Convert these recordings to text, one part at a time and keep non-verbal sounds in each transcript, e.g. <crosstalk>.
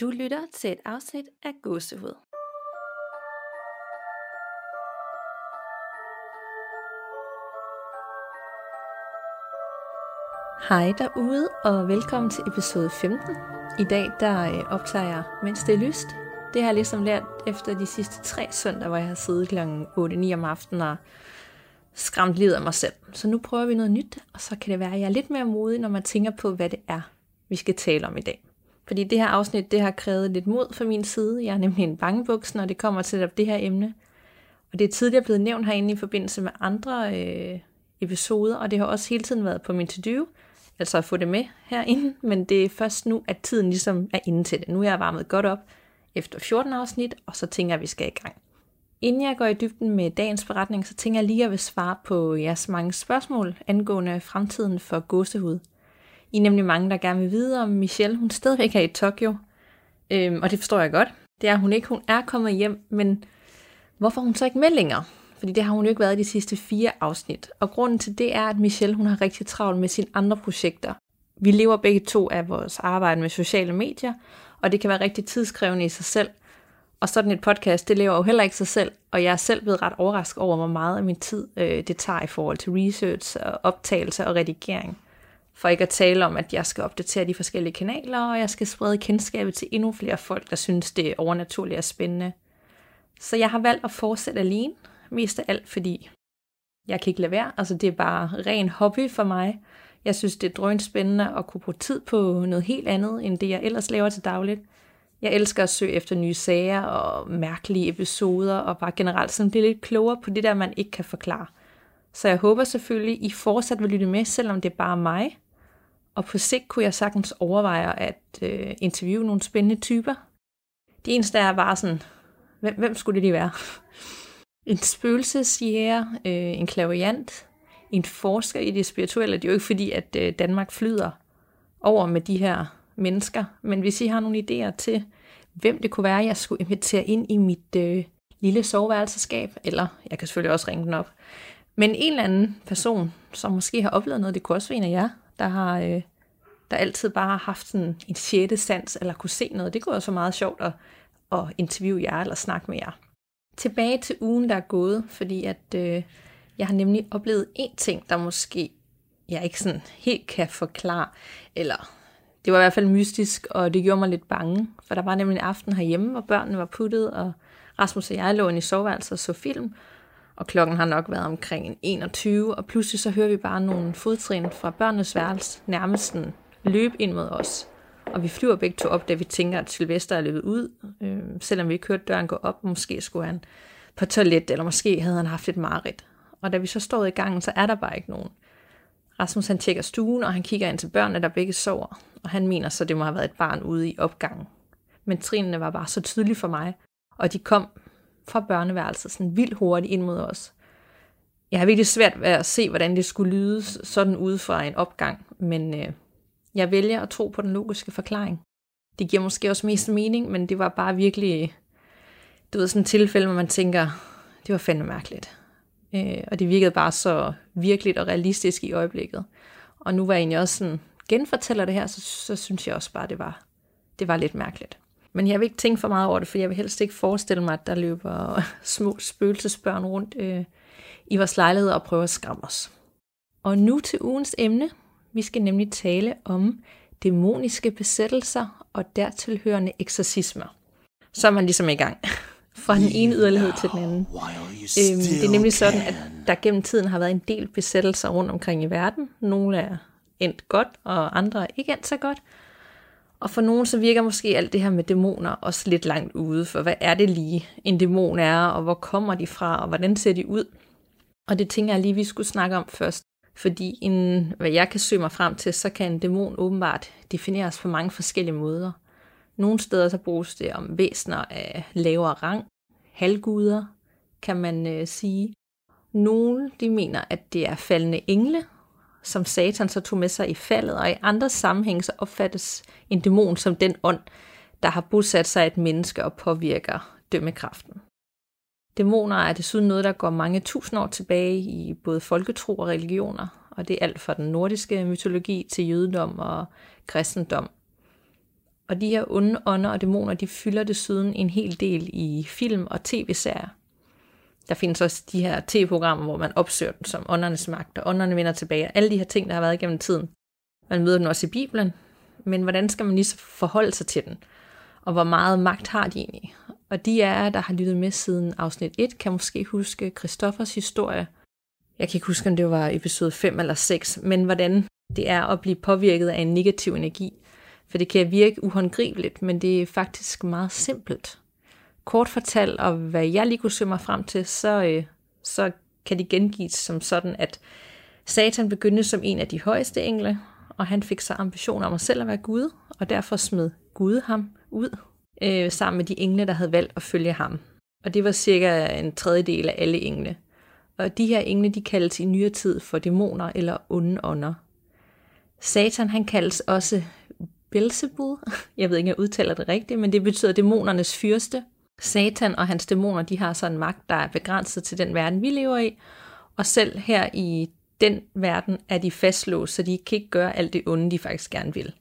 Du lytter til et afsnit af Gåsehud. Hej derude, og velkommen til episode 15. I dag der øh, optager jeg, mens det er lyst. Det har jeg ligesom lært efter de sidste tre søndage, hvor jeg har siddet kl. 8-9 om aftenen og skræmt livet af mig selv. Så nu prøver vi noget nyt, og så kan det være, at jeg er lidt mere modig, når man tænker på, hvad det er, vi skal tale om i dag. Fordi det her afsnit, det har krævet lidt mod fra min side. Jeg er nemlig en bangebuks, når det kommer til det her emne. Og det er tidligere blevet nævnt herinde i forbindelse med andre øh, episoder, og det har også hele tiden været på min to-do, altså at få det med herinde, men det er først nu, at tiden ligesom er inde til det. Nu er jeg varmet godt op efter 14 afsnit, og så tænker jeg, at vi skal i gang. Inden jeg går i dybden med dagens beretning, så tænker jeg lige, at jeg vil svare på jeres mange spørgsmål angående fremtiden for gåsehud. I er nemlig mange, der gerne vil vide, om Michelle hun stadigvæk er i Tokyo. Øhm, og det forstår jeg godt. Det er hun ikke. Hun er kommet hjem, men hvorfor hun så ikke med længere? Fordi det har hun jo ikke været i de sidste fire afsnit. Og grunden til det er, at Michelle hun har rigtig travlt med sine andre projekter. Vi lever begge to af vores arbejde med sociale medier, og det kan være rigtig tidskrævende i sig selv. Og sådan et podcast, det lever jo heller ikke sig selv, og jeg er selv blevet ret overrasket over, hvor meget af min tid øh, det tager i forhold til research og optagelse og redigering. For ikke at tale om, at jeg skal opdatere de forskellige kanaler, og jeg skal sprede kendskabet til endnu flere folk, der synes, det er overnaturligt og spændende. Så jeg har valgt at fortsætte alene, mest af alt fordi jeg kan ikke lade være. Altså det er bare ren hobby for mig. Jeg synes, det er drønt spændende at kunne bruge tid på noget helt andet, end det jeg ellers laver til dagligt. Jeg elsker at søge efter nye sager og mærkelige episoder, og bare generelt sådan blive lidt klogere på det der, man ikke kan forklare. Så jeg håber selvfølgelig, I fortsat vil lytte med, selvom det er bare mig. Og på sigt kunne jeg sagtens overveje at øh, interviewe nogle spændende typer. Det eneste er bare sådan, hvem, hvem skulle det lige være? <laughs> en spøgelsesjæger, øh, en klaviant, en forsker i det spirituelle. Det er jo ikke fordi, at øh, Danmark flyder over med de her mennesker, men hvis I har nogle idéer til, hvem det kunne være, jeg skulle invitere ind i mit øh, lille soveværelseskab, eller jeg kan selvfølgelig også ringe den op, men en eller anden person, som måske har oplevet noget, det kunne også være en af jer, der har øh, der altid bare har haft sådan en sjette sans, eller kunne se noget. Det kunne også være meget sjovt at, at interviewe jer, eller snakke med jer. Tilbage til ugen, der er gået, fordi at øh, jeg har nemlig oplevet en ting, der måske jeg ikke sådan helt kan forklare, eller det var i hvert fald mystisk, og det gjorde mig lidt bange, for der var nemlig en aften herhjemme, hvor børnene var puttet, og Rasmus og jeg lå inde i soveværelset og så film, og klokken har nok været omkring 21, og pludselig så hører vi bare nogle fodtrin fra børnenes værelse, nærmest sådan løb ind mod os. Og vi flyver begge to op, da vi tænker, at Sylvester er løbet ud, øh, selvom vi ikke hørte døren gå op. Måske skulle han på toilet, eller måske havde han haft et mareridt. Og da vi så står i gangen, så er der bare ikke nogen. Rasmus han tjekker stuen, og han kigger ind til børnene, der begge sover. Og han mener så, det må have været et barn ude i opgangen. Men trinene var bare så tydelige for mig, og de kom fra børneværelset sådan vildt hurtigt ind mod os. Jeg har virkelig svært ved at se, hvordan det skulle lyde sådan ude fra en opgang, men øh, jeg vælger at tro på den logiske forklaring. Det giver måske også mest mening, men det var bare virkelig, du ved, sådan et tilfælde, hvor man tænker, det var fandme mærkeligt. Øh, og det virkede bare så virkeligt og realistisk i øjeblikket. Og nu var jeg egentlig også sådan, genfortæller det her, så, så synes jeg også bare, det var, det var lidt mærkeligt. Men jeg vil ikke tænke for meget over det, for jeg vil helst ikke forestille mig, at der løber <laughs> små spøgelsesbørn rundt øh, i vores lejlighed og prøver at skræmme os. Og nu til ugens emne. Vi skal nemlig tale om dæmoniske besættelser og dertilhørende eksorcismer. Så er man ligesom i gang. <laughs> Fra den ene yderlighed til den anden. Øhm, det er nemlig sådan, at der gennem tiden har været en del besættelser rundt omkring i verden. Nogle er endt godt, og andre er ikke endt så godt. Og for nogen så virker måske alt det her med dæmoner også lidt langt ude, for hvad er det lige en dæmon er, og hvor kommer de fra, og hvordan ser de ud? Og det tænker jeg lige, vi skulle snakke om først. Fordi en, hvad jeg kan søge mig frem til, så kan en dæmon åbenbart defineres på mange forskellige måder. Nogle steder så bruges det om væsener af lavere rang, halvguder, kan man øh, sige. Nogle de mener, at det er faldende engle, som Satan så tog med sig i faldet, og i andre sammenhænge så opfattes en dæmon som den ånd, der har bosat sig et menneske og påvirker dømmekraften. Dæmoner er desuden noget, der går mange tusind år tilbage i både folketro og religioner, og det er alt fra den nordiske mytologi til jødedom og kristendom. Og de her onde ånder og dæmoner, de fylder desuden en hel del i film og tv-serier. Der findes også de her tv-programmer, hvor man opsøger dem som åndernes magt, og ånderne vender tilbage. Alle de her ting, der har været igennem tiden. Man møder dem også i Bibelen, men hvordan skal man lige forholde sig til den? Og hvor meget magt har de egentlig? Og de af der har lyttet med siden afsnit 1, kan måske huske Christoffers historie. Jeg kan ikke huske, om det var episode 5 eller 6, men hvordan det er at blive påvirket af en negativ energi. For det kan virke uhåndgribeligt, men det er faktisk meget simpelt. Kort fortalt, og hvad jeg lige kunne søge mig frem til, så, øh, så kan det gengives som sådan, at Satan begyndte som en af de højeste engle, og han fik så ambition om at selv at være Gud, og derfor smed Gud ham ud, øh, sammen med de engle, der havde valgt at følge ham. Og det var cirka en tredjedel af alle engle. Og de her engle, de kaldes i nyere tid for dæmoner eller onde ånder. Satan, han kaldes også Belzebub. <laughs> Jeg ved ikke, om jeg udtaler det rigtigt, men det betyder dæmonernes fyrste. Satan og hans dæmoner, de har så en magt, der er begrænset til den verden, vi lever i. Og selv her i den verden er de fastlåst, så de kan ikke gøre alt det onde, de faktisk gerne vil.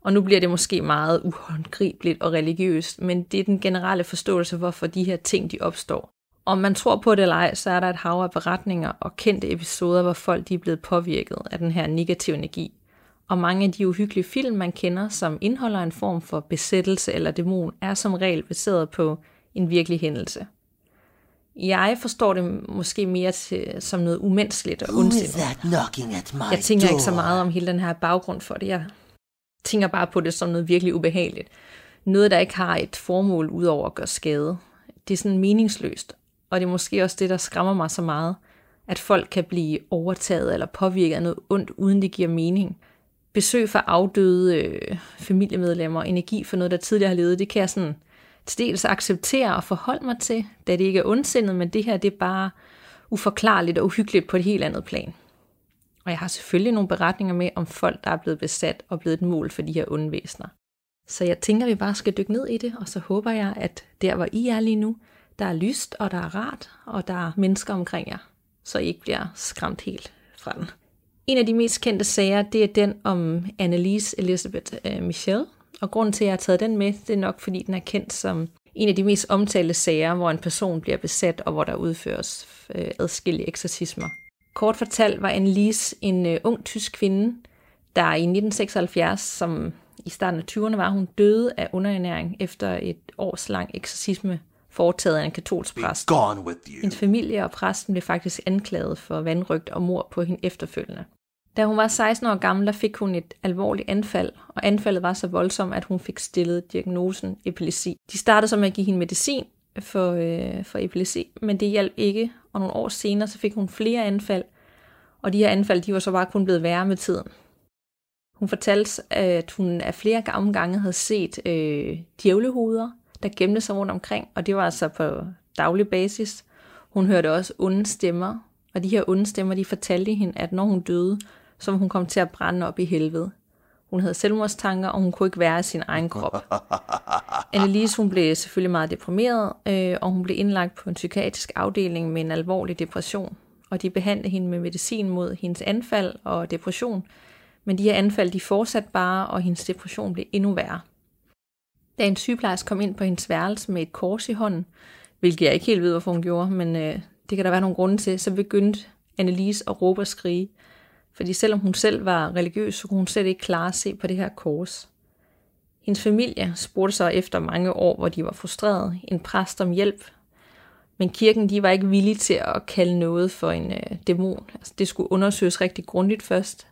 Og nu bliver det måske meget uhåndgribeligt og religiøst, men det er den generelle forståelse, hvorfor de her ting de opstår. Om man tror på det eller ej, så er der et hav af beretninger og kendte episoder, hvor folk de er blevet påvirket af den her negative energi. Og mange af de uhyggelige film, man kender, som indeholder en form for besættelse eller dæmon, er som regel baseret på en virkelig hændelse. Jeg forstår det måske mere til, som noget umenneskeligt og ondsindet. Jeg tænker ikke så meget om hele den her baggrund for det. Jeg tænker bare på det som noget virkelig ubehageligt. Noget, der ikke har et formål udover at gøre skade. Det er sådan meningsløst. Og det er måske også det, der skræmmer mig så meget, at folk kan blive overtaget eller påvirket af noget ondt, uden det giver mening. Besøg for afdøde øh, familiemedlemmer, energi for noget, der tidligere har levet, det kan jeg sådan til dels acceptere og forholde mig til, da det ikke er ondsindet, men det her det er bare uforklarligt og uhyggeligt på et helt andet plan. Og jeg har selvfølgelig nogle beretninger med om folk, der er blevet besat og blevet et mål for de her onde væsner. Så jeg tænker, at vi bare skal dykke ned i det, og så håber jeg, at der, hvor I er lige nu, der er lyst, og der er rart, og der er mennesker omkring jer, så I ikke bliver skræmt helt fra den. En af de mest kendte sager, det er den om Annelise Elizabeth uh, øh, Michelle, og grunden til, at jeg har taget den med, det er nok, fordi den er kendt som en af de mest omtalte sager, hvor en person bliver besat, og hvor der udføres øh, adskillige eksorcismer. Kort fortalt var Annelise en øh, ung tysk kvinde, der i 1976, som i starten af 20'erne var, hun døde af underernæring efter et års lang eksorcisme foretaget af en katolsk præst. Hendes familie og præsten blev faktisk anklaget for vandrygt og mor på hende efterfølgende. Da hun var 16 år gammel, der fik hun et alvorligt anfald, og anfaldet var så voldsomt, at hun fik stillet diagnosen epilepsi. De startede så med at give hende medicin for, øh, for epilepsi, men det hjalp ikke, og nogle år senere så fik hun flere anfald, og de her anfald de var så bare kun blevet værre med tiden. Hun fortalte, at hun af flere gamle gange havde set øh, djævlehoveder, der gemte sig rundt omkring, og det var altså på daglig basis. Hun hørte også onde stemmer, og de her onde stemmer, de fortalte hende, at når hun døde, som hun kom til at brænde op i helvede. Hun havde selvmordstanker, og hun kunne ikke være i sin egen krop. <laughs> Annelise hun blev selvfølgelig meget deprimeret, øh, og hun blev indlagt på en psykiatrisk afdeling med en alvorlig depression. Og de behandlede hende med medicin mod hendes anfald og depression. Men de her anfald, de fortsatte bare, og hendes depression blev endnu værre. Da en sygeplejerske kom ind på hendes værelse med et kors i hånden, hvilket jeg ikke helt ved, hvorfor hun gjorde, men øh, det kan der være nogle grunde til, så begyndte Annelise at råbe og skrige. Fordi selvom hun selv var religiøs, så kunne hun slet ikke klare at se på det her kors. Hendes familie spurgte så efter mange år, hvor de var frustrerede, en præst om hjælp. Men kirken de var ikke villige til at kalde noget for en øh, dæmon. Altså, det skulle undersøges rigtig grundigt først.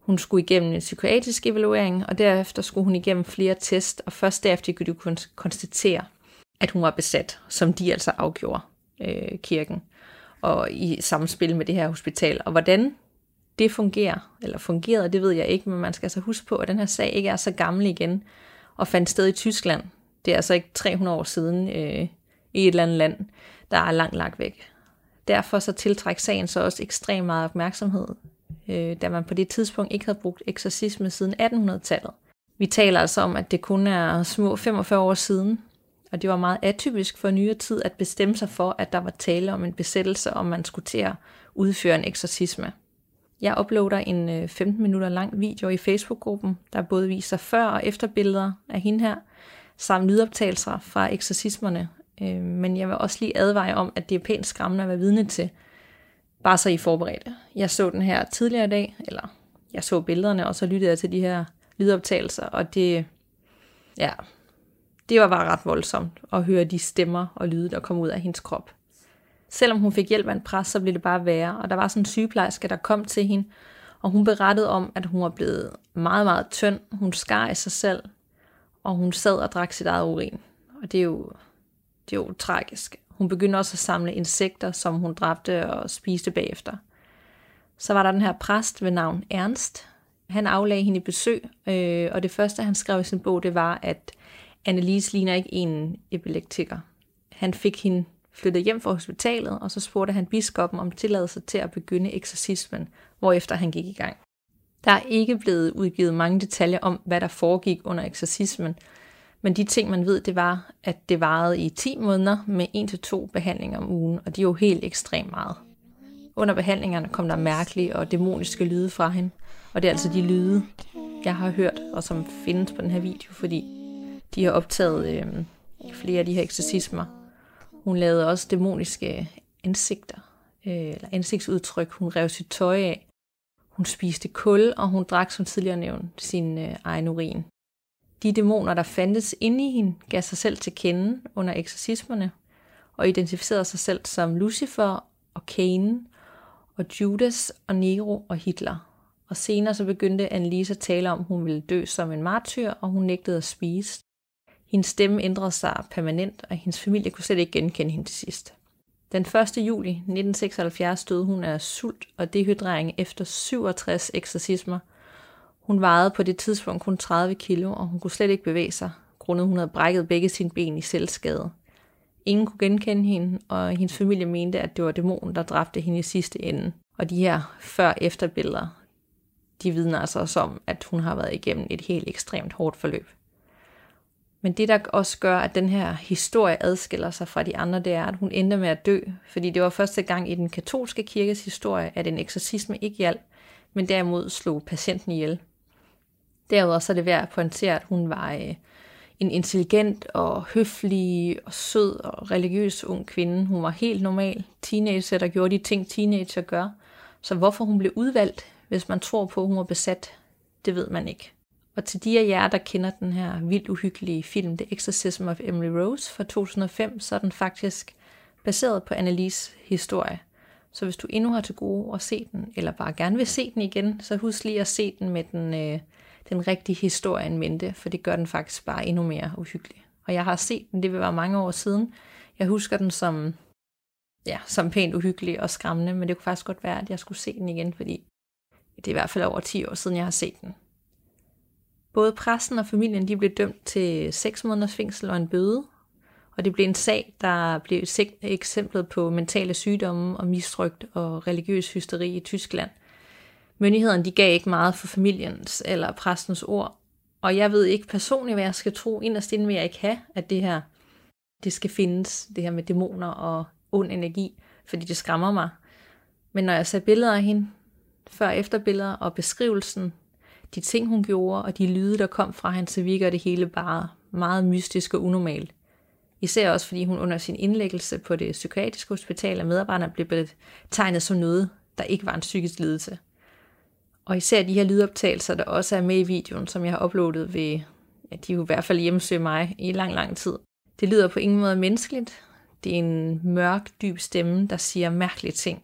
Hun skulle igennem en psykiatrisk evaluering, og derefter skulle hun igennem flere test, og først derefter kunne de konstatere, at hun var besat, som de altså afgjorde øh, kirken, og i samspil med det her hospital. Og hvordan det fungerer, eller fungerede, det ved jeg ikke, men man skal altså huske på, at den her sag ikke er så gammel igen, og fandt sted i Tyskland. Det er altså ikke 300 år siden øh, i et eller andet land, der er langt, langt væk. Derfor så tiltrækker sagen så også ekstremt meget opmærksomhed, øh, da man på det tidspunkt ikke havde brugt eksorcisme siden 1800-tallet. Vi taler altså om, at det kun er små 45 år siden, og det var meget atypisk for nyere tid at bestemme sig for, at der var tale om en besættelse, om man skulle til at udføre en eksorcisme. Jeg uploader en øh, 15 minutter lang video i Facebook-gruppen, der både viser før- og efterbilleder af hende her, samt lydoptagelser fra eksorcismerne. Øh, men jeg vil også lige advare om, at det er pænt skræmmende at være vidne til, bare så I forberedte. Jeg så den her tidligere i dag, eller jeg så billederne, og så lyttede jeg til de her lydoptagelser, og det, ja, det var bare ret voldsomt at høre de stemmer og lyde, der kom ud af hendes krop. Selvom hun fik hjælp af en præst, så blev det bare værre, og der var sådan en sygeplejerske, der kom til hende, og hun berettede om, at hun var blevet meget, meget tynd. Hun skar i sig selv, og hun sad og drak sit eget urin. Og det er jo, det er jo tragisk. Hun begyndte også at samle insekter, som hun dræbte og spiste bagefter. Så var der den her præst ved navn Ernst. Han aflagde hende i besøg, øh, og det første, han skrev i sin bog, det var, at Annelise ligner ikke en epileptiker. Han fik hende flyttede hjem fra hospitalet, og så spurgte han biskoppen om tilladelse til at begynde eksorcismen, hvorefter han gik i gang. Der er ikke blevet udgivet mange detaljer om, hvad der foregik under eksorcismen, men de ting, man ved, det var, at det varede i 10 måneder med 1-2 behandlinger om ugen, og det er jo helt ekstremt meget. Under behandlingerne kom der mærkelige og dæmoniske lyde fra hende, og det er altså de lyde, jeg har hørt, og som findes på den her video, fordi de har optaget øh, flere af de her eksorcismer. Hun lavede også dæmoniske ansigter, øh, eller ansigtsudtryk. Hun rev sit tøj af. Hun spiste kul, og hun drak, som tidligere nævnt, sin øh, egen urin. De dæmoner, der fandtes inde i hende, gav sig selv til kende under eksorcismerne, og identificerede sig selv som Lucifer og Cain, og Judas og Nero og Hitler. Og senere så begyndte Annelise at tale om, at hun ville dø som en martyr, og hun nægtede at spise. Hendes stemme ændrede sig permanent, og hendes familie kunne slet ikke genkende hende til sidst. Den 1. juli 1976 døde hun af sult og dehydrering efter 67 eksorcismer. Hun vejede på det tidspunkt kun 30 kilo, og hun kunne slet ikke bevæge sig, grundet hun havde brækket begge sine ben i selvskade. Ingen kunne genkende hende, og hendes familie mente, at det var dæmonen, der dræbte hende i sidste ende. Og de her før-efter billeder, de vidner altså også om, at hun har været igennem et helt ekstremt hårdt forløb. Men det, der også gør, at den her historie adskiller sig fra de andre, det er, at hun endte med at dø. Fordi det var første gang i den katolske kirkes historie, at en eksorcisme ikke hjalp, men derimod slog patienten ihjel. Derudover så er det værd at pointere, at hun var øh, en intelligent og høflig og sød og religiøs ung kvinde. Hun var helt normal teenager, der gjorde de ting, teenager gør. Så hvorfor hun blev udvalgt, hvis man tror på, at hun var besat, det ved man ikke. Og til de af jer, der kender den her vildt uhyggelige film, The Exorcism of Emily Rose fra 2005, så er den faktisk baseret på Annelies historie. Så hvis du endnu har til gode at se den, eller bare gerne vil se den igen, så husk lige at se den med den, øh, den rigtige historie en mente, for det gør den faktisk bare endnu mere uhyggelig. Og jeg har set den, det vil være mange år siden. Jeg husker den som, ja, som pænt uhyggelig og skræmmende, men det kunne faktisk godt være, at jeg skulle se den igen, fordi det er i hvert fald over 10 år siden, jeg har set den. Både præsten og familien de blev dømt til 6 måneders fængsel og en bøde, og det blev en sag, der blev et eksemplet på mentale sygdomme og misrygt og religiøs hysteri i Tyskland. Myndighederne de gav ikke meget for familiens eller præstens ord, og jeg ved ikke personligt, hvad jeg skal tro. Inderst inden vil jeg ikke have, at det her det skal findes, det her med dæmoner og ond energi, fordi det skræmmer mig. Men når jeg ser billeder af hende, før og efter billeder og beskrivelsen de ting, hun gjorde, og de lyde, der kom fra hende, så virker det hele bare meget mystisk og unormalt. Især også fordi hun under sin indlæggelse på det psykiatriske hospital af medarbejderne blev betegnet som noget, der ikke var en psykisk lidelse. Og især de her lydoptagelser, der også er med i videoen, som jeg har uploadet ved, ja, de jo i hvert fald hjemmesøge mig i lang, lang tid. Det lyder på ingen måde menneskeligt. Det er en mørk, dyb stemme, der siger mærkelige ting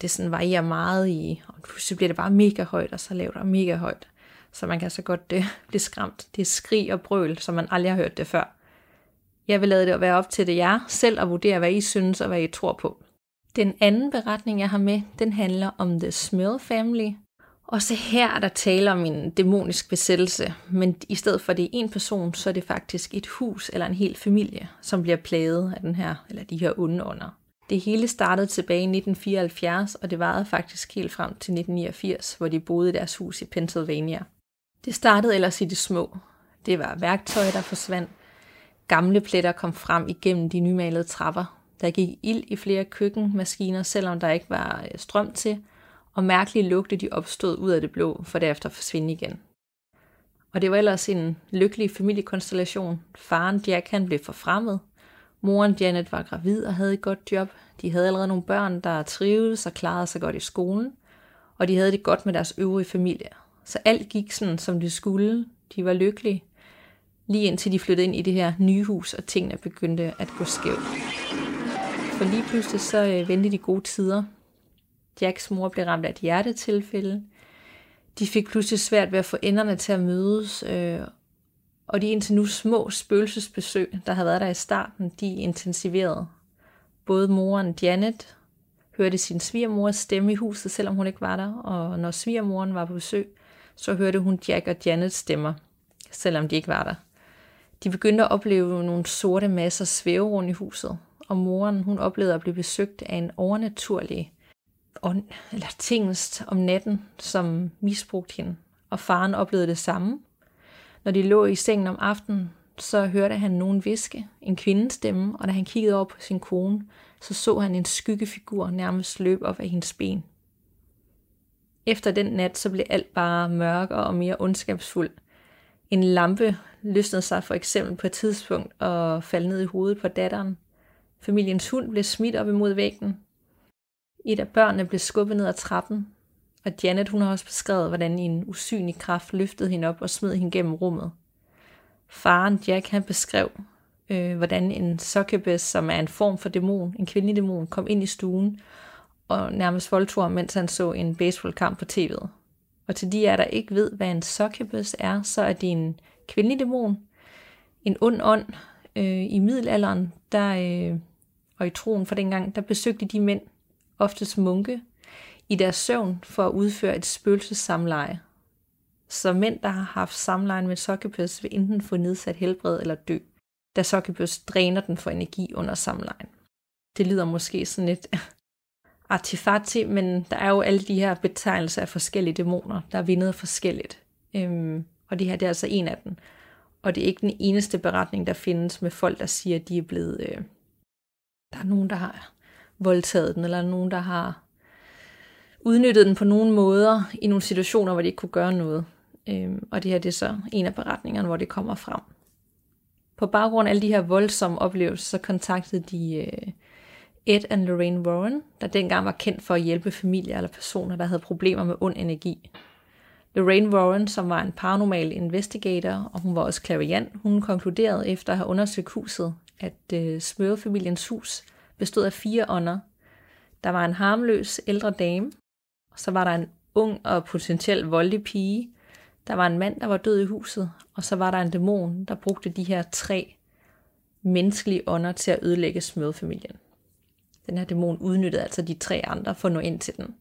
det sådan varierer meget i, og pludselig bliver det bare mega højt, og så lavt og mega højt. Så man kan så godt det, øh, <laughs> blive skræmt. Det er skrig og brøl, som man aldrig har hørt det før. Jeg vil lade det være op til det jer selv at vurdere, hvad I synes og hvad I tror på. Den anden beretning, jeg har med, den handler om The Smell Family. Også her er der tale om en dæmonisk besættelse, men i stedet for det er en person, så er det faktisk et hus eller en hel familie, som bliver plaget af den her, eller de her onde ånder. Det hele startede tilbage i 1974, og det varede faktisk helt frem til 1989, hvor de boede i deres hus i Pennsylvania. Det startede ellers i det små. Det var værktøj, der forsvandt. Gamle pletter kom frem igennem de nymalede trapper. Der gik ild i flere køkkenmaskiner, selvom der ikke var øh, strøm til. og mærkelige lugte de opstod ud af det blå, for derefter forsvinde igen. Og det var ellers en lykkelig familiekonstellation. Faren Jack han blev forfremmet. Moren Janet var gravid og havde et godt job. De havde allerede nogle børn, der trivedes og klarede sig godt i skolen. Og de havde det godt med deres øvrige familie. Så alt gik sådan, som det skulle. De var lykkelige. Lige indtil de flyttede ind i det her nye hus, og tingene begyndte at gå skævt. For lige pludselig så øh, vendte de gode tider. Jacks mor blev ramt af et hjertetilfælde. De fik pludselig svært ved at få enderne til at mødes, øh, og de indtil nu små spøgelsesbesøg, der havde været der i starten, de intensiverede. Både moren Janet hørte sin svigermors stemme i huset, selvom hun ikke var der, og når svigermoren var på besøg, så hørte hun Jack og Janets stemmer, selvom de ikke var der. De begyndte at opleve nogle sorte masser svæve rundt i huset, og moren hun oplevede at blive besøgt af en overnaturlig ånd, eller tingest om natten, som misbrugte hende. Og faren oplevede det samme. Når de lå i sengen om aftenen, så hørte han nogen viske, en kvindestemme, og da han kiggede over på sin kone, så så han en skyggefigur nærmest løbe op af hendes ben. Efter den nat, så blev alt bare mørkere og mere ondskabsfuld. En lampe løsnede sig for eksempel på et tidspunkt og faldt ned i hovedet på datteren. Familiens hund blev smidt op imod væggen. Et af børnene blev skubbet ned ad trappen, og Janet hun har også beskrevet, hvordan en usynlig kraft løftede hende op og smed hende gennem rummet. Faren Jack han beskrev, øh, hvordan en succubus, som er en form for dæmon, en kvindelig dæmon, kom ind i stuen og nærmest voldtog mens han så en baseballkamp på tv'et. Og til de af der ikke ved, hvad en succubus er, så er det en kvindelig dæmon, en ond ånd. Øh, I middelalderen, der, øh, og i troen for dengang, der besøgte de mænd, oftest munke, i deres søvn for at udføre et spøgelsessamleje. Så mænd, der har haft samleje med succubus, vil enten få nedsat helbred eller dø, da succubus dræner den for energi under samlejen. Det lyder måske sådan lidt <laughs> artifati, men der er jo alle de her betegnelser af forskellige dæmoner, der er vindet forskelligt. Øhm, og det her det er altså en af dem. Og det er ikke den eneste beretning, der findes med folk, der siger, at de er blevet... Øh, der er nogen, der har voldtaget den, eller nogen, der har udnyttet den på nogle måder i nogle situationer, hvor de ikke kunne gøre noget. Øhm, og det her det er så en af beretningerne, hvor det kommer frem. På baggrund af alle de her voldsomme oplevelser, så kontaktede de øh, Ed and Lorraine Warren, der dengang var kendt for at hjælpe familier eller personer, der havde problemer med ond energi. Lorraine Warren, som var en paranormal investigator, og hun var også klaviant, hun konkluderede efter at have undersøgt huset, at øh, smørefamiliens hus bestod af fire ånder. Der var en harmløs ældre dame, så var der en ung og potentielt voldelig pige, der var en mand, der var død i huset, og så var der en dæmon, der brugte de her tre menneskelige ånder til at ødelægge smødfamilien. Den her dæmon udnyttede altså de tre andre for at nå ind til den.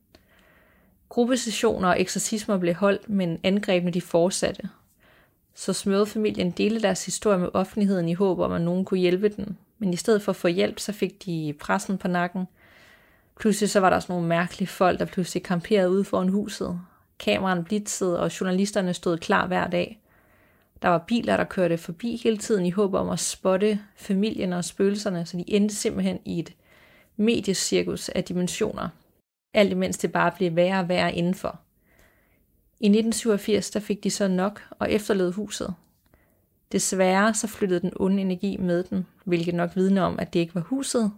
Gruppesessioner og eksorcismer blev holdt, men angrebene de fortsatte. Så smørfamilien delte deres historie med offentligheden i håb om, at nogen kunne hjælpe den. Men i stedet for at få hjælp, så fik de pressen på nakken. Pludselig så var der sådan nogle mærkelige folk, der pludselig kamperede ude foran huset. Kameraen blitzede, og journalisterne stod klar hver dag. Der var biler, der kørte forbi hele tiden i håb om at spotte familien og spøgelserne, så de endte simpelthen i et mediecirkus af dimensioner. Alt imens det bare blev værre og værre indenfor. I 1987 der fik de så nok og efterlod huset. Desværre så flyttede den onde energi med den, hvilket nok vidner om, at det ikke var huset,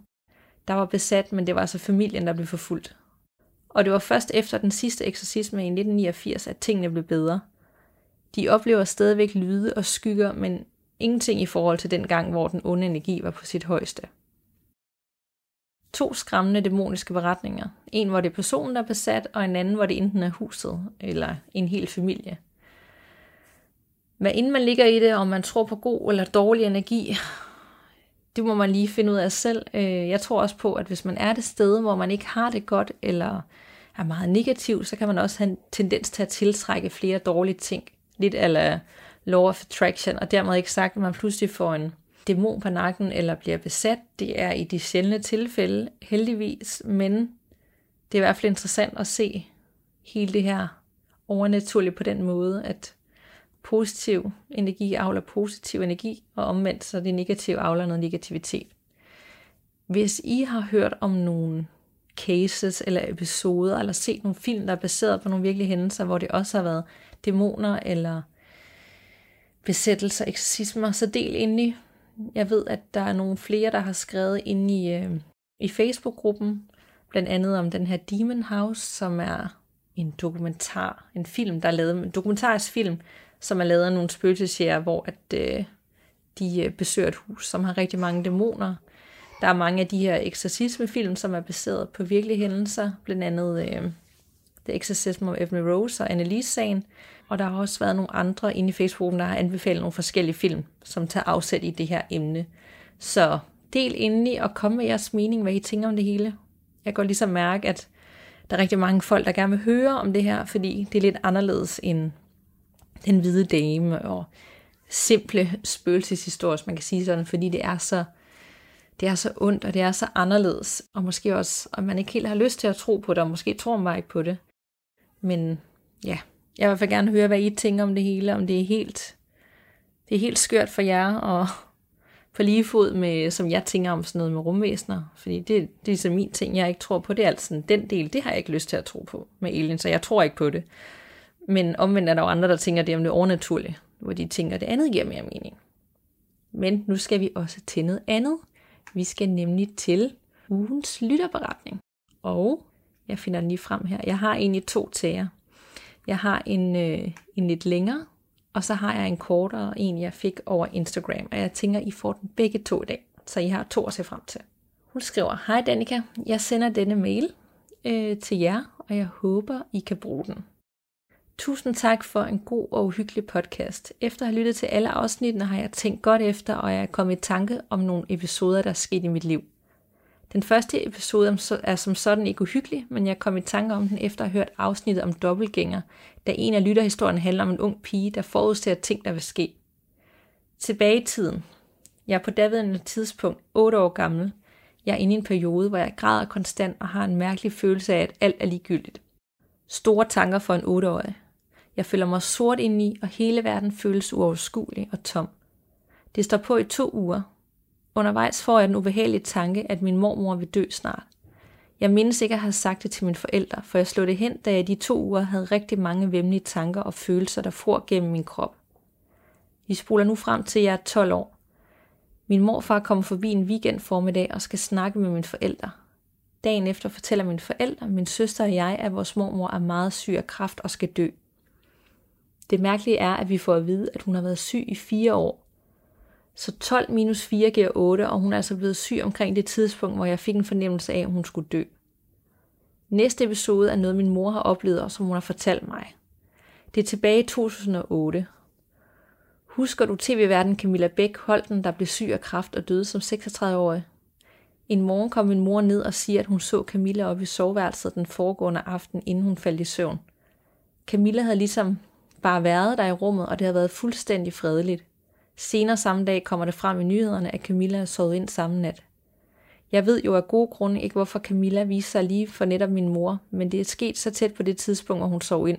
der var besat, men det var altså familien, der blev forfulgt. Og det var først efter den sidste eksorcisme i 1989, at tingene blev bedre. De oplever stadigvæk lyde og skygger, men ingenting i forhold til den gang, hvor den onde energi var på sit højeste. To skræmmende dæmoniske beretninger. En, hvor det er personen, der er besat, og en anden, hvor det enten er huset eller en hel familie. Hvad inden man ligger i det, om man tror på god eller dårlig energi, det må man lige finde ud af selv. Øh, jeg tror også på, at hvis man er det sted, hvor man ikke har det godt, eller er meget negativ, så kan man også have en tendens til at tiltrække flere dårlige ting. Lidt eller law of attraction, og dermed ikke sagt, at man pludselig får en dæmon på nakken eller bliver besat. Det er i de sjældne tilfælde, heldigvis, men det er i hvert fald interessant at se hele det her overnaturligt på den måde, at positiv energi afler positiv energi, og omvendt så det negative afler noget negativitet. Hvis I har hørt om nogle cases eller episoder, eller set nogle film, der er baseret på nogle virkelige hændelser, hvor det også har været dæmoner eller besættelser, eksorcismer, så del endelig. Jeg ved, at der er nogle flere, der har skrevet ind i, øh, i Facebook-gruppen, blandt andet om den her Demon House, som er en dokumentar, en film, der er lavet, en dokumentarisk film, som er lavet af nogle spøgelsesjæger, hvor at, øh, de øh, besøger et hus, som har rigtig mange dæmoner. Der er mange af de her eksorcismefilm, som er baseret på virkelige hændelser, blandt andet øh, The Exorcism of Emily Rose og Annelise-sagen. Og der har også været nogle andre inde i Facebook, der har anbefalet nogle forskellige film, som tager afsæt i det her emne. Så del endelig og kom med jeres mening, hvad I tænker om det hele. Jeg kan ligesom mærke, at der er rigtig mange folk, der gerne vil høre om det her, fordi det er lidt anderledes end den hvide dame og simple spøgelseshistorier, man kan sige sådan, fordi det er så det er så ondt, og det er så anderledes, og måske også, at man ikke helt har lyst til at tro på det, og måske tror man bare ikke på det. Men ja, jeg vil i hvert fald gerne høre, hvad I tænker om det hele, om det er helt, det er helt skørt for jer, og på lige fod med, som jeg tænker om sådan noget med rumvæsener, fordi det, det er så min ting, jeg ikke tror på, det er altså den del, det har jeg ikke lyst til at tro på med Elin, så jeg tror ikke på det. Men omvendt er der jo andre, der tænker det om det overnaturlige, hvor de tænker, at det andet giver mere mening. Men nu skal vi også til noget andet. Vi skal nemlig til ugens lytterberetning. Og jeg finder den lige frem her. Jeg har egentlig to tager. Jeg har en, øh, en lidt længere, og så har jeg en kortere en, jeg fik over Instagram. Og jeg tænker, I får den begge to i dag. Så I har to at se frem til. Hun skriver, Hej Danika, jeg sender denne mail øh, til jer, og jeg håber, I kan bruge den. Tusind tak for en god og uhyggelig podcast. Efter at have lyttet til alle afsnittene har jeg tænkt godt efter, og jeg er kommet i tanke om nogle episoder, der er sket i mit liv. Den første episode er som sådan ikke uhyggelig, men jeg kom i tanke om den efter at have hørt afsnittet om dobbeltgænger, da en af lytterhistorien handler om en ung pige, der forudser ting, der vil ske. Tilbage i tiden. Jeg er på daværende tidspunkt 8 år gammel. Jeg er inde i en periode, hvor jeg græder konstant og har en mærkelig følelse af, at alt er ligegyldigt. Store tanker for en 8-årig. Jeg føler mig sort indeni, og hele verden føles uoverskuelig og tom. Det står på i to uger. Undervejs får jeg den ubehagelige tanke, at min mormor vil dø snart. Jeg mindes ikke at have sagt det til mine forældre, for jeg slog det hen, da jeg i de to uger havde rigtig mange vemmelige tanker og følelser, der for gennem min krop. Vi spoler nu frem til, at jeg er 12 år. Min morfar kommer forbi en weekend formiddag og skal snakke med mine forældre. Dagen efter fortæller mine forældre, min søster og jeg, at vores mormor er meget syg af kraft og skal dø. Det mærkelige er, at vi får at vide, at hun har været syg i fire år. Så 12 minus 4 giver 8, og hun er altså blevet syg omkring det tidspunkt, hvor jeg fik en fornemmelse af, at hun skulle dø. Næste episode er noget, min mor har oplevet, og som hun har fortalt mig. Det er tilbage i 2008. Husker du tv-verden Camilla Bæk Holten, der blev syg af kræft og døde som 36-årig? En morgen kom min mor ned og siger, at hun så Camilla op i soveværelset den foregående aften, inden hun faldt i søvn. Camilla havde ligesom bare været der i rummet, og det har været fuldstændig fredeligt. Senere samme dag kommer det frem i nyhederne, at Camilla er sovet ind samme nat. Jeg ved jo af gode grunde ikke, hvorfor Camilla viste sig lige for netop min mor, men det er sket så tæt på det tidspunkt, hvor hun sov ind.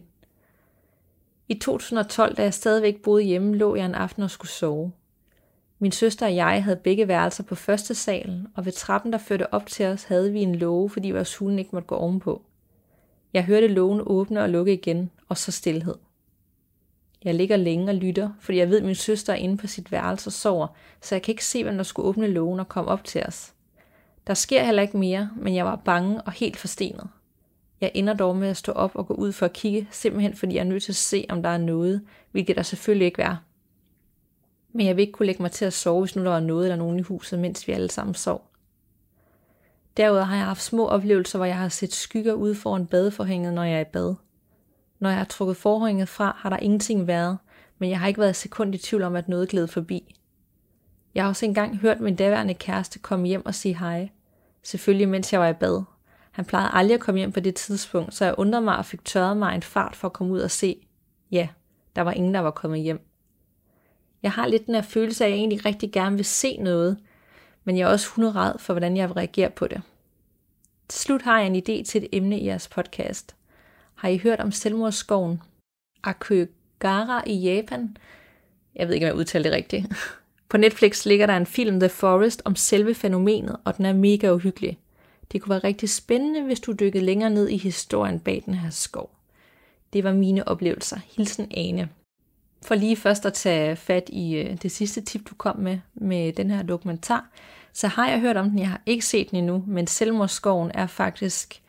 I 2012, da jeg stadigvæk boede hjemme, lå jeg en aften og skulle sove. Min søster og jeg havde begge værelser på første salen, og ved trappen, der førte op til os, havde vi en låge, fordi vores hunde ikke måtte gå ovenpå. Jeg hørte lågen åbne og lukke igen, og så stillhed. Jeg ligger længe og lytter, fordi jeg ved, at min søster er inde på sit værelse og sover, så jeg kan ikke se, hvem der skulle åbne lågen og komme op til os. Der sker heller ikke mere, men jeg var bange og helt forstenet. Jeg ender dog med at stå op og gå ud for at kigge, simpelthen fordi jeg er nødt til at se, om der er noget, hvilket der selvfølgelig ikke er. Men jeg vil ikke kunne lægge mig til at sove, hvis nu der var noget eller nogen i huset, mens vi alle sammen sov. Derudover har jeg haft små oplevelser, hvor jeg har set skygger ude foran badeforhænget, når jeg er i bad. Når jeg har trukket forhænget fra, har der ingenting været, men jeg har ikke været sekund i tvivl om, at noget gled forbi. Jeg har også engang hørt min daværende kæreste komme hjem og sige hej. Selvfølgelig mens jeg var i bad. Han plejede aldrig at komme hjem på det tidspunkt, så jeg undrede mig og fik tørret mig en fart for at komme ud og se. Ja, der var ingen, der var kommet hjem. Jeg har lidt den her følelse af, at jeg egentlig rigtig gerne vil se noget, men jeg er også hunderad for, hvordan jeg vil reagere på det. Til slut har jeg en idé til et emne i jeres podcast. Har I hørt om selvmordsskoven Akugara i Japan? Jeg ved ikke, om jeg udtaler det rigtigt. På Netflix ligger der en film, The Forest, om selve fænomenet, og den er mega uhyggelig. Det kunne være rigtig spændende, hvis du dykkede længere ned i historien bag den her skov. Det var mine oplevelser. Hilsen Ane. For lige først at tage fat i øh, det sidste tip, du kom med, med den her dokumentar, så har jeg hørt om den. Jeg har ikke set den endnu, men Selvmordsskoven er faktisk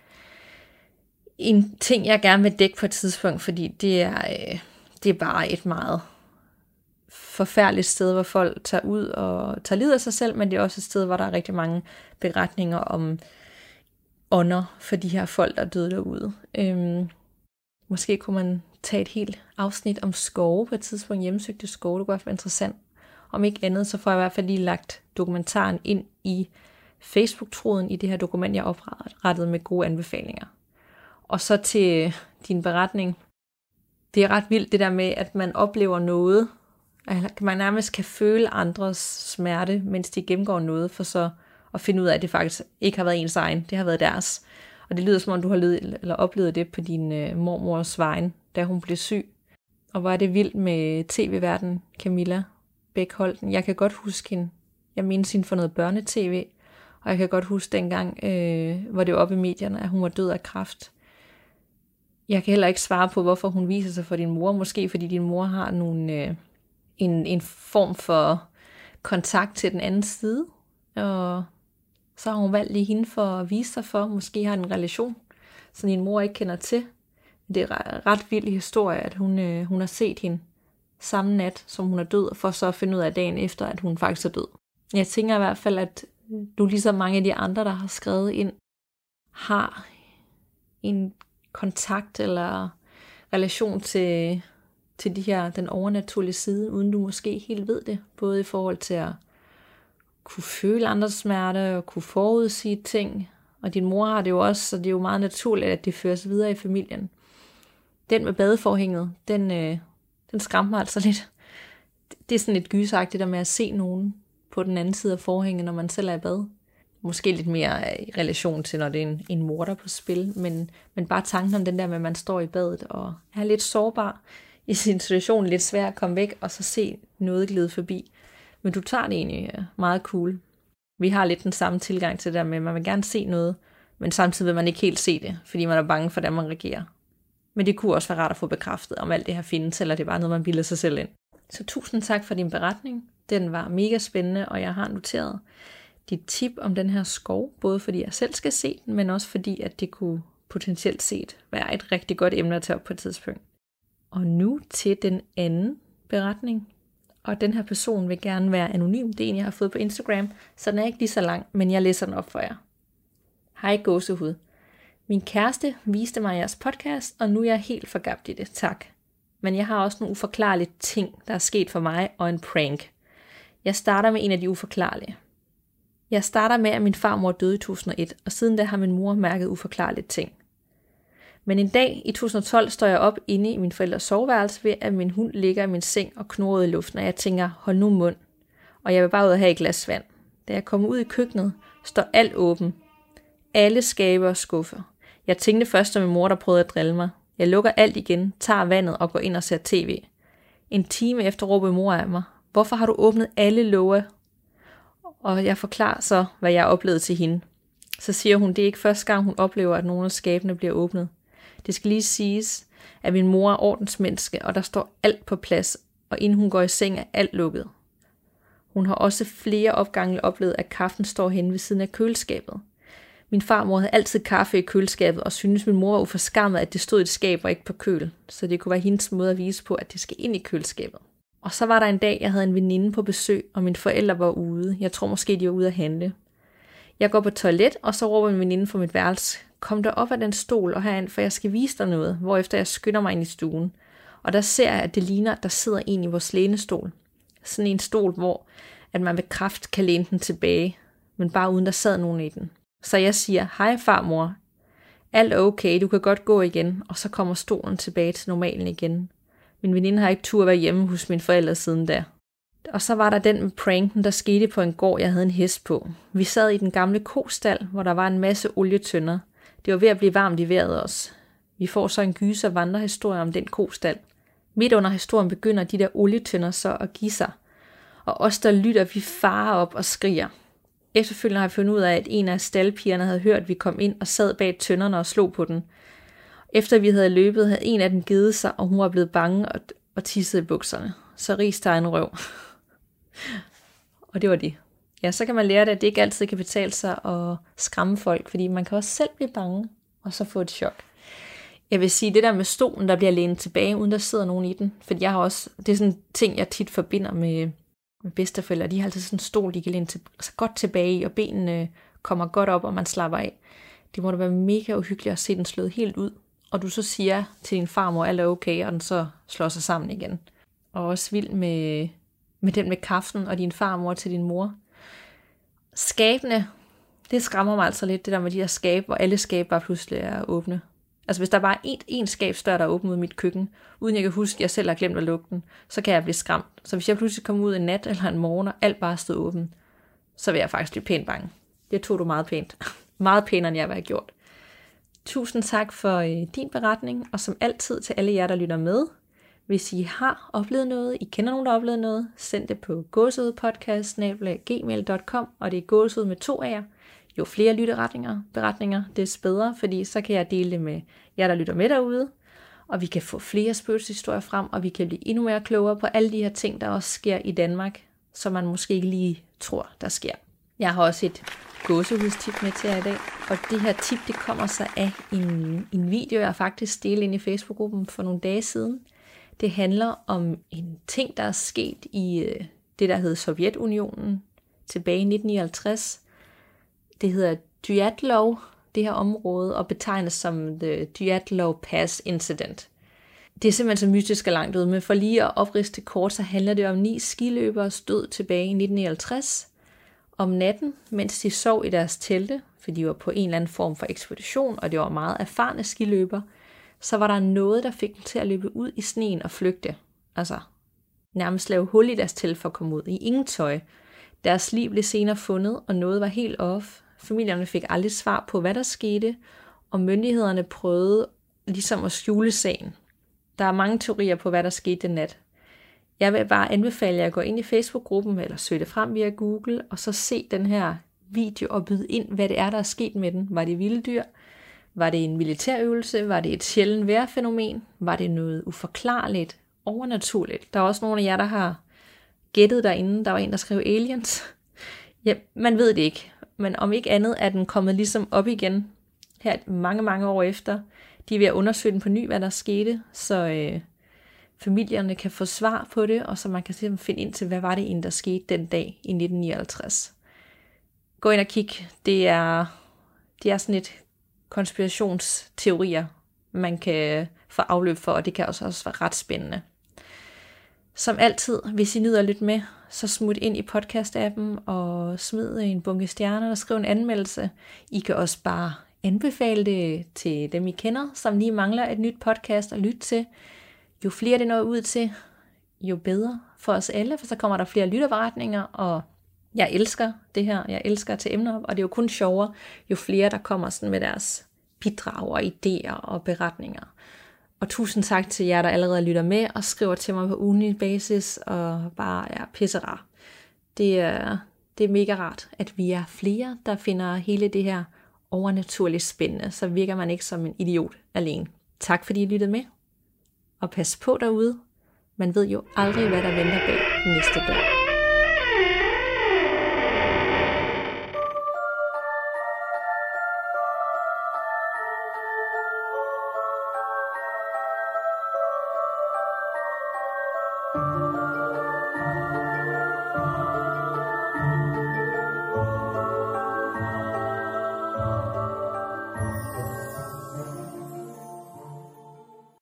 en ting, jeg gerne vil dække på et tidspunkt, fordi det er, øh, det er bare et meget forfærdeligt sted, hvor folk tager ud og tager livet af sig selv, men det er også et sted, hvor der er rigtig mange beretninger om ånder for de her folk, der er døde derude. Øhm, måske kunne man tage et helt afsnit om skove på et tidspunkt, hjemmesøgte skove, det kunne være interessant. Om ikke andet, så får jeg i hvert fald lige lagt dokumentaren ind i Facebook-tråden i det her dokument, jeg oprettede med gode anbefalinger. Og så til din beretning. Det er ret vildt det der med, at man oplever noget, at man nærmest kan føle andres smerte, mens de gennemgår noget, for så at finde ud af, at det faktisk ikke har været ens egen, det har været deres. Og det lyder som om, du har ledet, eller oplevet det på din øh, mormors vejen, da hun blev syg. Og var det vildt med tv-verden, Camilla Bækholten. Jeg kan godt huske hende. Jeg mindes hende for noget børnetv, og jeg kan godt huske dengang, øh, hvor det var oppe i medierne, at hun var død af kræft. Jeg kan heller ikke svare på, hvorfor hun viser sig for din mor. Måske fordi din mor har nogle, øh, en, en form for kontakt til den anden side. Og så har hun valgt lige hende for at vise sig for. Måske har en relation, som din mor ikke kender til. Det er ret vild historie, at hun, øh, hun har set hende samme nat, som hun er død, for så at finde ud af dagen efter, at hun faktisk er død. Jeg tænker i hvert fald, at du ligesom mange af de andre, der har skrevet ind, har en kontakt eller relation til, til de her, den overnaturlige side, uden du måske helt ved det. Både i forhold til at kunne føle andres smerte og kunne forudsige ting. Og din mor har det jo også, så det er jo meget naturligt, at det føres videre i familien. Den med badeforhænget, den, øh, den skræmte mig altså <laughs> lidt. Det er sådan lidt gysagtigt der med at se nogen på den anden side af forhænget, når man selv er i bad. Måske lidt mere øh, i relation til, når det er en, en morder på spil, men, men bare tanken om den der med, at man står i badet og er lidt sårbar i sin situation, lidt svær at komme væk, og så se noget glide forbi. Men du tager det egentlig øh, meget cool. Vi har lidt den samme tilgang til det der med, at man vil gerne se noget, men samtidig vil man ikke helt se det, fordi man er bange for, hvordan man reagerer. Men det kunne også være rart at få bekræftet, om alt det her findes, eller det er bare noget, man bilder sig selv ind. Så tusind tak for din beretning. Den var mega spændende, og jeg har noteret dit tip om den her skov, både fordi jeg selv skal se den, men også fordi, at det kunne potentielt set være et rigtig godt emne at tage op på et tidspunkt. Og nu til den anden beretning. Og den her person vil gerne være anonym. Det er en, jeg har fået på Instagram, så den er ikke lige så lang, men jeg læser den op for jer. Hej gåsehud. Min kæreste viste mig jeres podcast, og nu er jeg helt forgabt i det. Tak. Men jeg har også nogle uforklarlige ting, der er sket for mig, og en prank. Jeg starter med en af de uforklarlige. Jeg starter med, at min farmor døde i 2001, og siden da har min mor mærket uforklarlige ting. Men en dag i 2012 står jeg op inde i min forældres soveværelse ved, at min hund ligger i min seng og knurrer i luften, og jeg tænker, hold nu mund. Og jeg vil bare ud og have et glas vand. Da jeg kommer ud i køkkenet, står alt åben. Alle skabe og skuffer. Jeg tænkte først om min mor, der prøvede at drille mig. Jeg lukker alt igen, tager vandet og går ind og ser tv. En time efter råber mor af mig. Hvorfor har du åbnet alle låger og jeg forklarer så, hvad jeg oplevede til hende. Så siger hun, det er ikke første gang, hun oplever, at nogle af skabene bliver åbnet. Det skal lige siges, at min mor er ordensmenneske, og der står alt på plads, og inden hun går i seng er alt lukket. Hun har også flere opgange oplevet, at kaffen står hen ved siden af køleskabet. Min farmor havde altid kaffe i køleskabet, og synes min mor var uforskammet, at det stod i et skab og ikke på køl. Så det kunne være hendes måde at vise på, at det skal ind i køleskabet. Og så var der en dag, jeg havde en veninde på besøg, og mine forældre var ude. Jeg tror måske, de var ude at handle. Jeg går på toilet, og så råber min veninde fra mit værelse, kom der op af den stol og herind, for jeg skal vise dig noget, hvorefter jeg skynder mig ind i stuen. Og der ser jeg, at det ligner, at der sidder en i vores lænestol. Sådan en stol, hvor at man ved kraft kan læne den tilbage, men bare uden der sad nogen i den. Så jeg siger, hej farmor, alt er okay, du kan godt gå igen, og så kommer stolen tilbage til normalen igen. Min veninde har ikke tur at være hjemme hos mine forældre siden da. Og så var der den med pranken, der skete på en gård, jeg havde en hest på. Vi sad i den gamle kostal, hvor der var en masse olietønder. Det var ved at blive varmt i vejret også. Vi får så en gyser vandrehistorie om den kostal. Midt under historien begynder de der olietønder så at give sig. Og os, der lytter, vi farer op og skriger. Efterfølgende har jeg fundet ud af, at en af staldpigerne havde hørt, at vi kom ind og sad bag tønderne og slog på den. Efter vi havde løbet, havde en af dem givet sig, og hun var blevet bange og, og tissede i bukserne. Så ris en røv. <laughs> og det var det. Ja, så kan man lære det, at det ikke altid kan betale sig at skræmme folk, fordi man kan også selv blive bange, og så få et chok. Jeg vil sige, det der med stolen, der bliver lænet tilbage, uden der sidder nogen i den. For jeg har også, det er sådan en ting, jeg tit forbinder med, med bedsteforældre. De har altid sådan en stol, de kan læne til, altså godt tilbage i, og benene kommer godt op, og man slapper af. Det må da være mega uhyggeligt at se den slået helt ud. Og du så siger til din farmor, alt er okay, og den så slår sig sammen igen. Og også vild med, med den med kaffen og din farmor til din mor. Skabene, det skræmmer mig altså lidt, det der med de her skab, hvor alle skab bare pludselig er åbne. Altså hvis der bare er et, skab skabsdør, der er åbent ud mit køkken, uden jeg kan huske, at jeg selv har glemt at lukke den, så kan jeg blive skræmt. Så hvis jeg pludselig kommer ud en nat eller en morgen, og alt bare stod åbent, så vil jeg faktisk blive pænt bange. Det tog du meget pænt. <laughs> meget pænere, end jeg vil have gjort. Tusind tak for øh, din beretning, og som altid til alle jer, der lytter med. Hvis I har oplevet noget, I kender nogen, der har oplevet noget, send det på gåsødepodcast.gmail.com, og det er gåsød med to af jer jo flere lytteretninger, beretninger, des bedre, fordi så kan jeg dele det med jer, der lytter med derude, og vi kan få flere spøgelseshistorier frem, og vi kan blive endnu mere klogere på alle de her ting, der også sker i Danmark, som man måske ikke lige tror, der sker. Jeg har også et gåsehudstip med til jer i dag, og det her tip, det kommer så af en, en video, jeg faktisk delte ind i Facebook-gruppen for nogle dage siden. Det handler om en ting, der er sket i øh, det, der hed Sovjetunionen tilbage i 1959, det hedder Dyatlov, det her område, og betegnes som The Dyatlov Pass Incident. Det er simpelthen så mystisk og langt ud, men for lige at opriste kort, så handler det om ni skiløbere stod tilbage i 1959 om natten, mens de sov i deres telte, for de var på en eller anden form for ekspedition, og det var meget erfarne skiløbere, så var der noget, der fik dem til at løbe ud i sneen og flygte. Altså nærmest lave hul i deres telt for at komme ud i ingen tøj. Deres liv blev senere fundet, og noget var helt off, Familierne fik aldrig svar på, hvad der skete, og myndighederne prøvede ligesom at skjule sagen. Der er mange teorier på, hvad der skete den nat. Jeg vil bare anbefale jer at gå ind i Facebook-gruppen, eller søge det frem via Google, og så se den her video og byde ind, hvad det er, der er sket med den. Var det vilde dyr? Var det en militærøvelse? Var det et sjældent vejrfænomen? Var det noget uforklarligt, overnaturligt? Der er også nogle af jer, der har gættet derinde. Der var en, der skrev aliens. <laughs> Ja, man ved det ikke men om ikke andet er den kommet ligesom op igen her mange, mange år efter. De er ved at undersøge den på ny, hvad der skete, så øh, familierne kan få svar på det, og så man kan simpelthen finde ind til, hvad var det egentlig, der skete den dag i 1959. Gå ind og kig. Det er, det er sådan et konspirationsteorier, man kan få afløb for, og det kan også, også være ret spændende. Som altid, hvis I nyder lidt med, så smut ind i podcast-appen og smid en bunke stjerner og skriv en anmeldelse. I kan også bare anbefale det til dem, I kender, som lige mangler et nyt podcast at lytte til. Jo flere det når ud til, jo bedre for os alle, for så kommer der flere lytterberetninger, og jeg elsker det her. Jeg elsker at tage emner op, og det er jo kun sjovere, jo flere der kommer sådan med deres bidrag og idéer og beretninger. Og tusind tak til jer, der allerede lytter med og skriver til mig på ugenlig basis og bare er pisserar. Det er, det er mega rart, at vi er flere, der finder hele det her overnaturligt spændende, så virker man ikke som en idiot alene. Tak fordi I lyttede med, og pas på derude. Man ved jo aldrig, hvad der venter bag næste dør.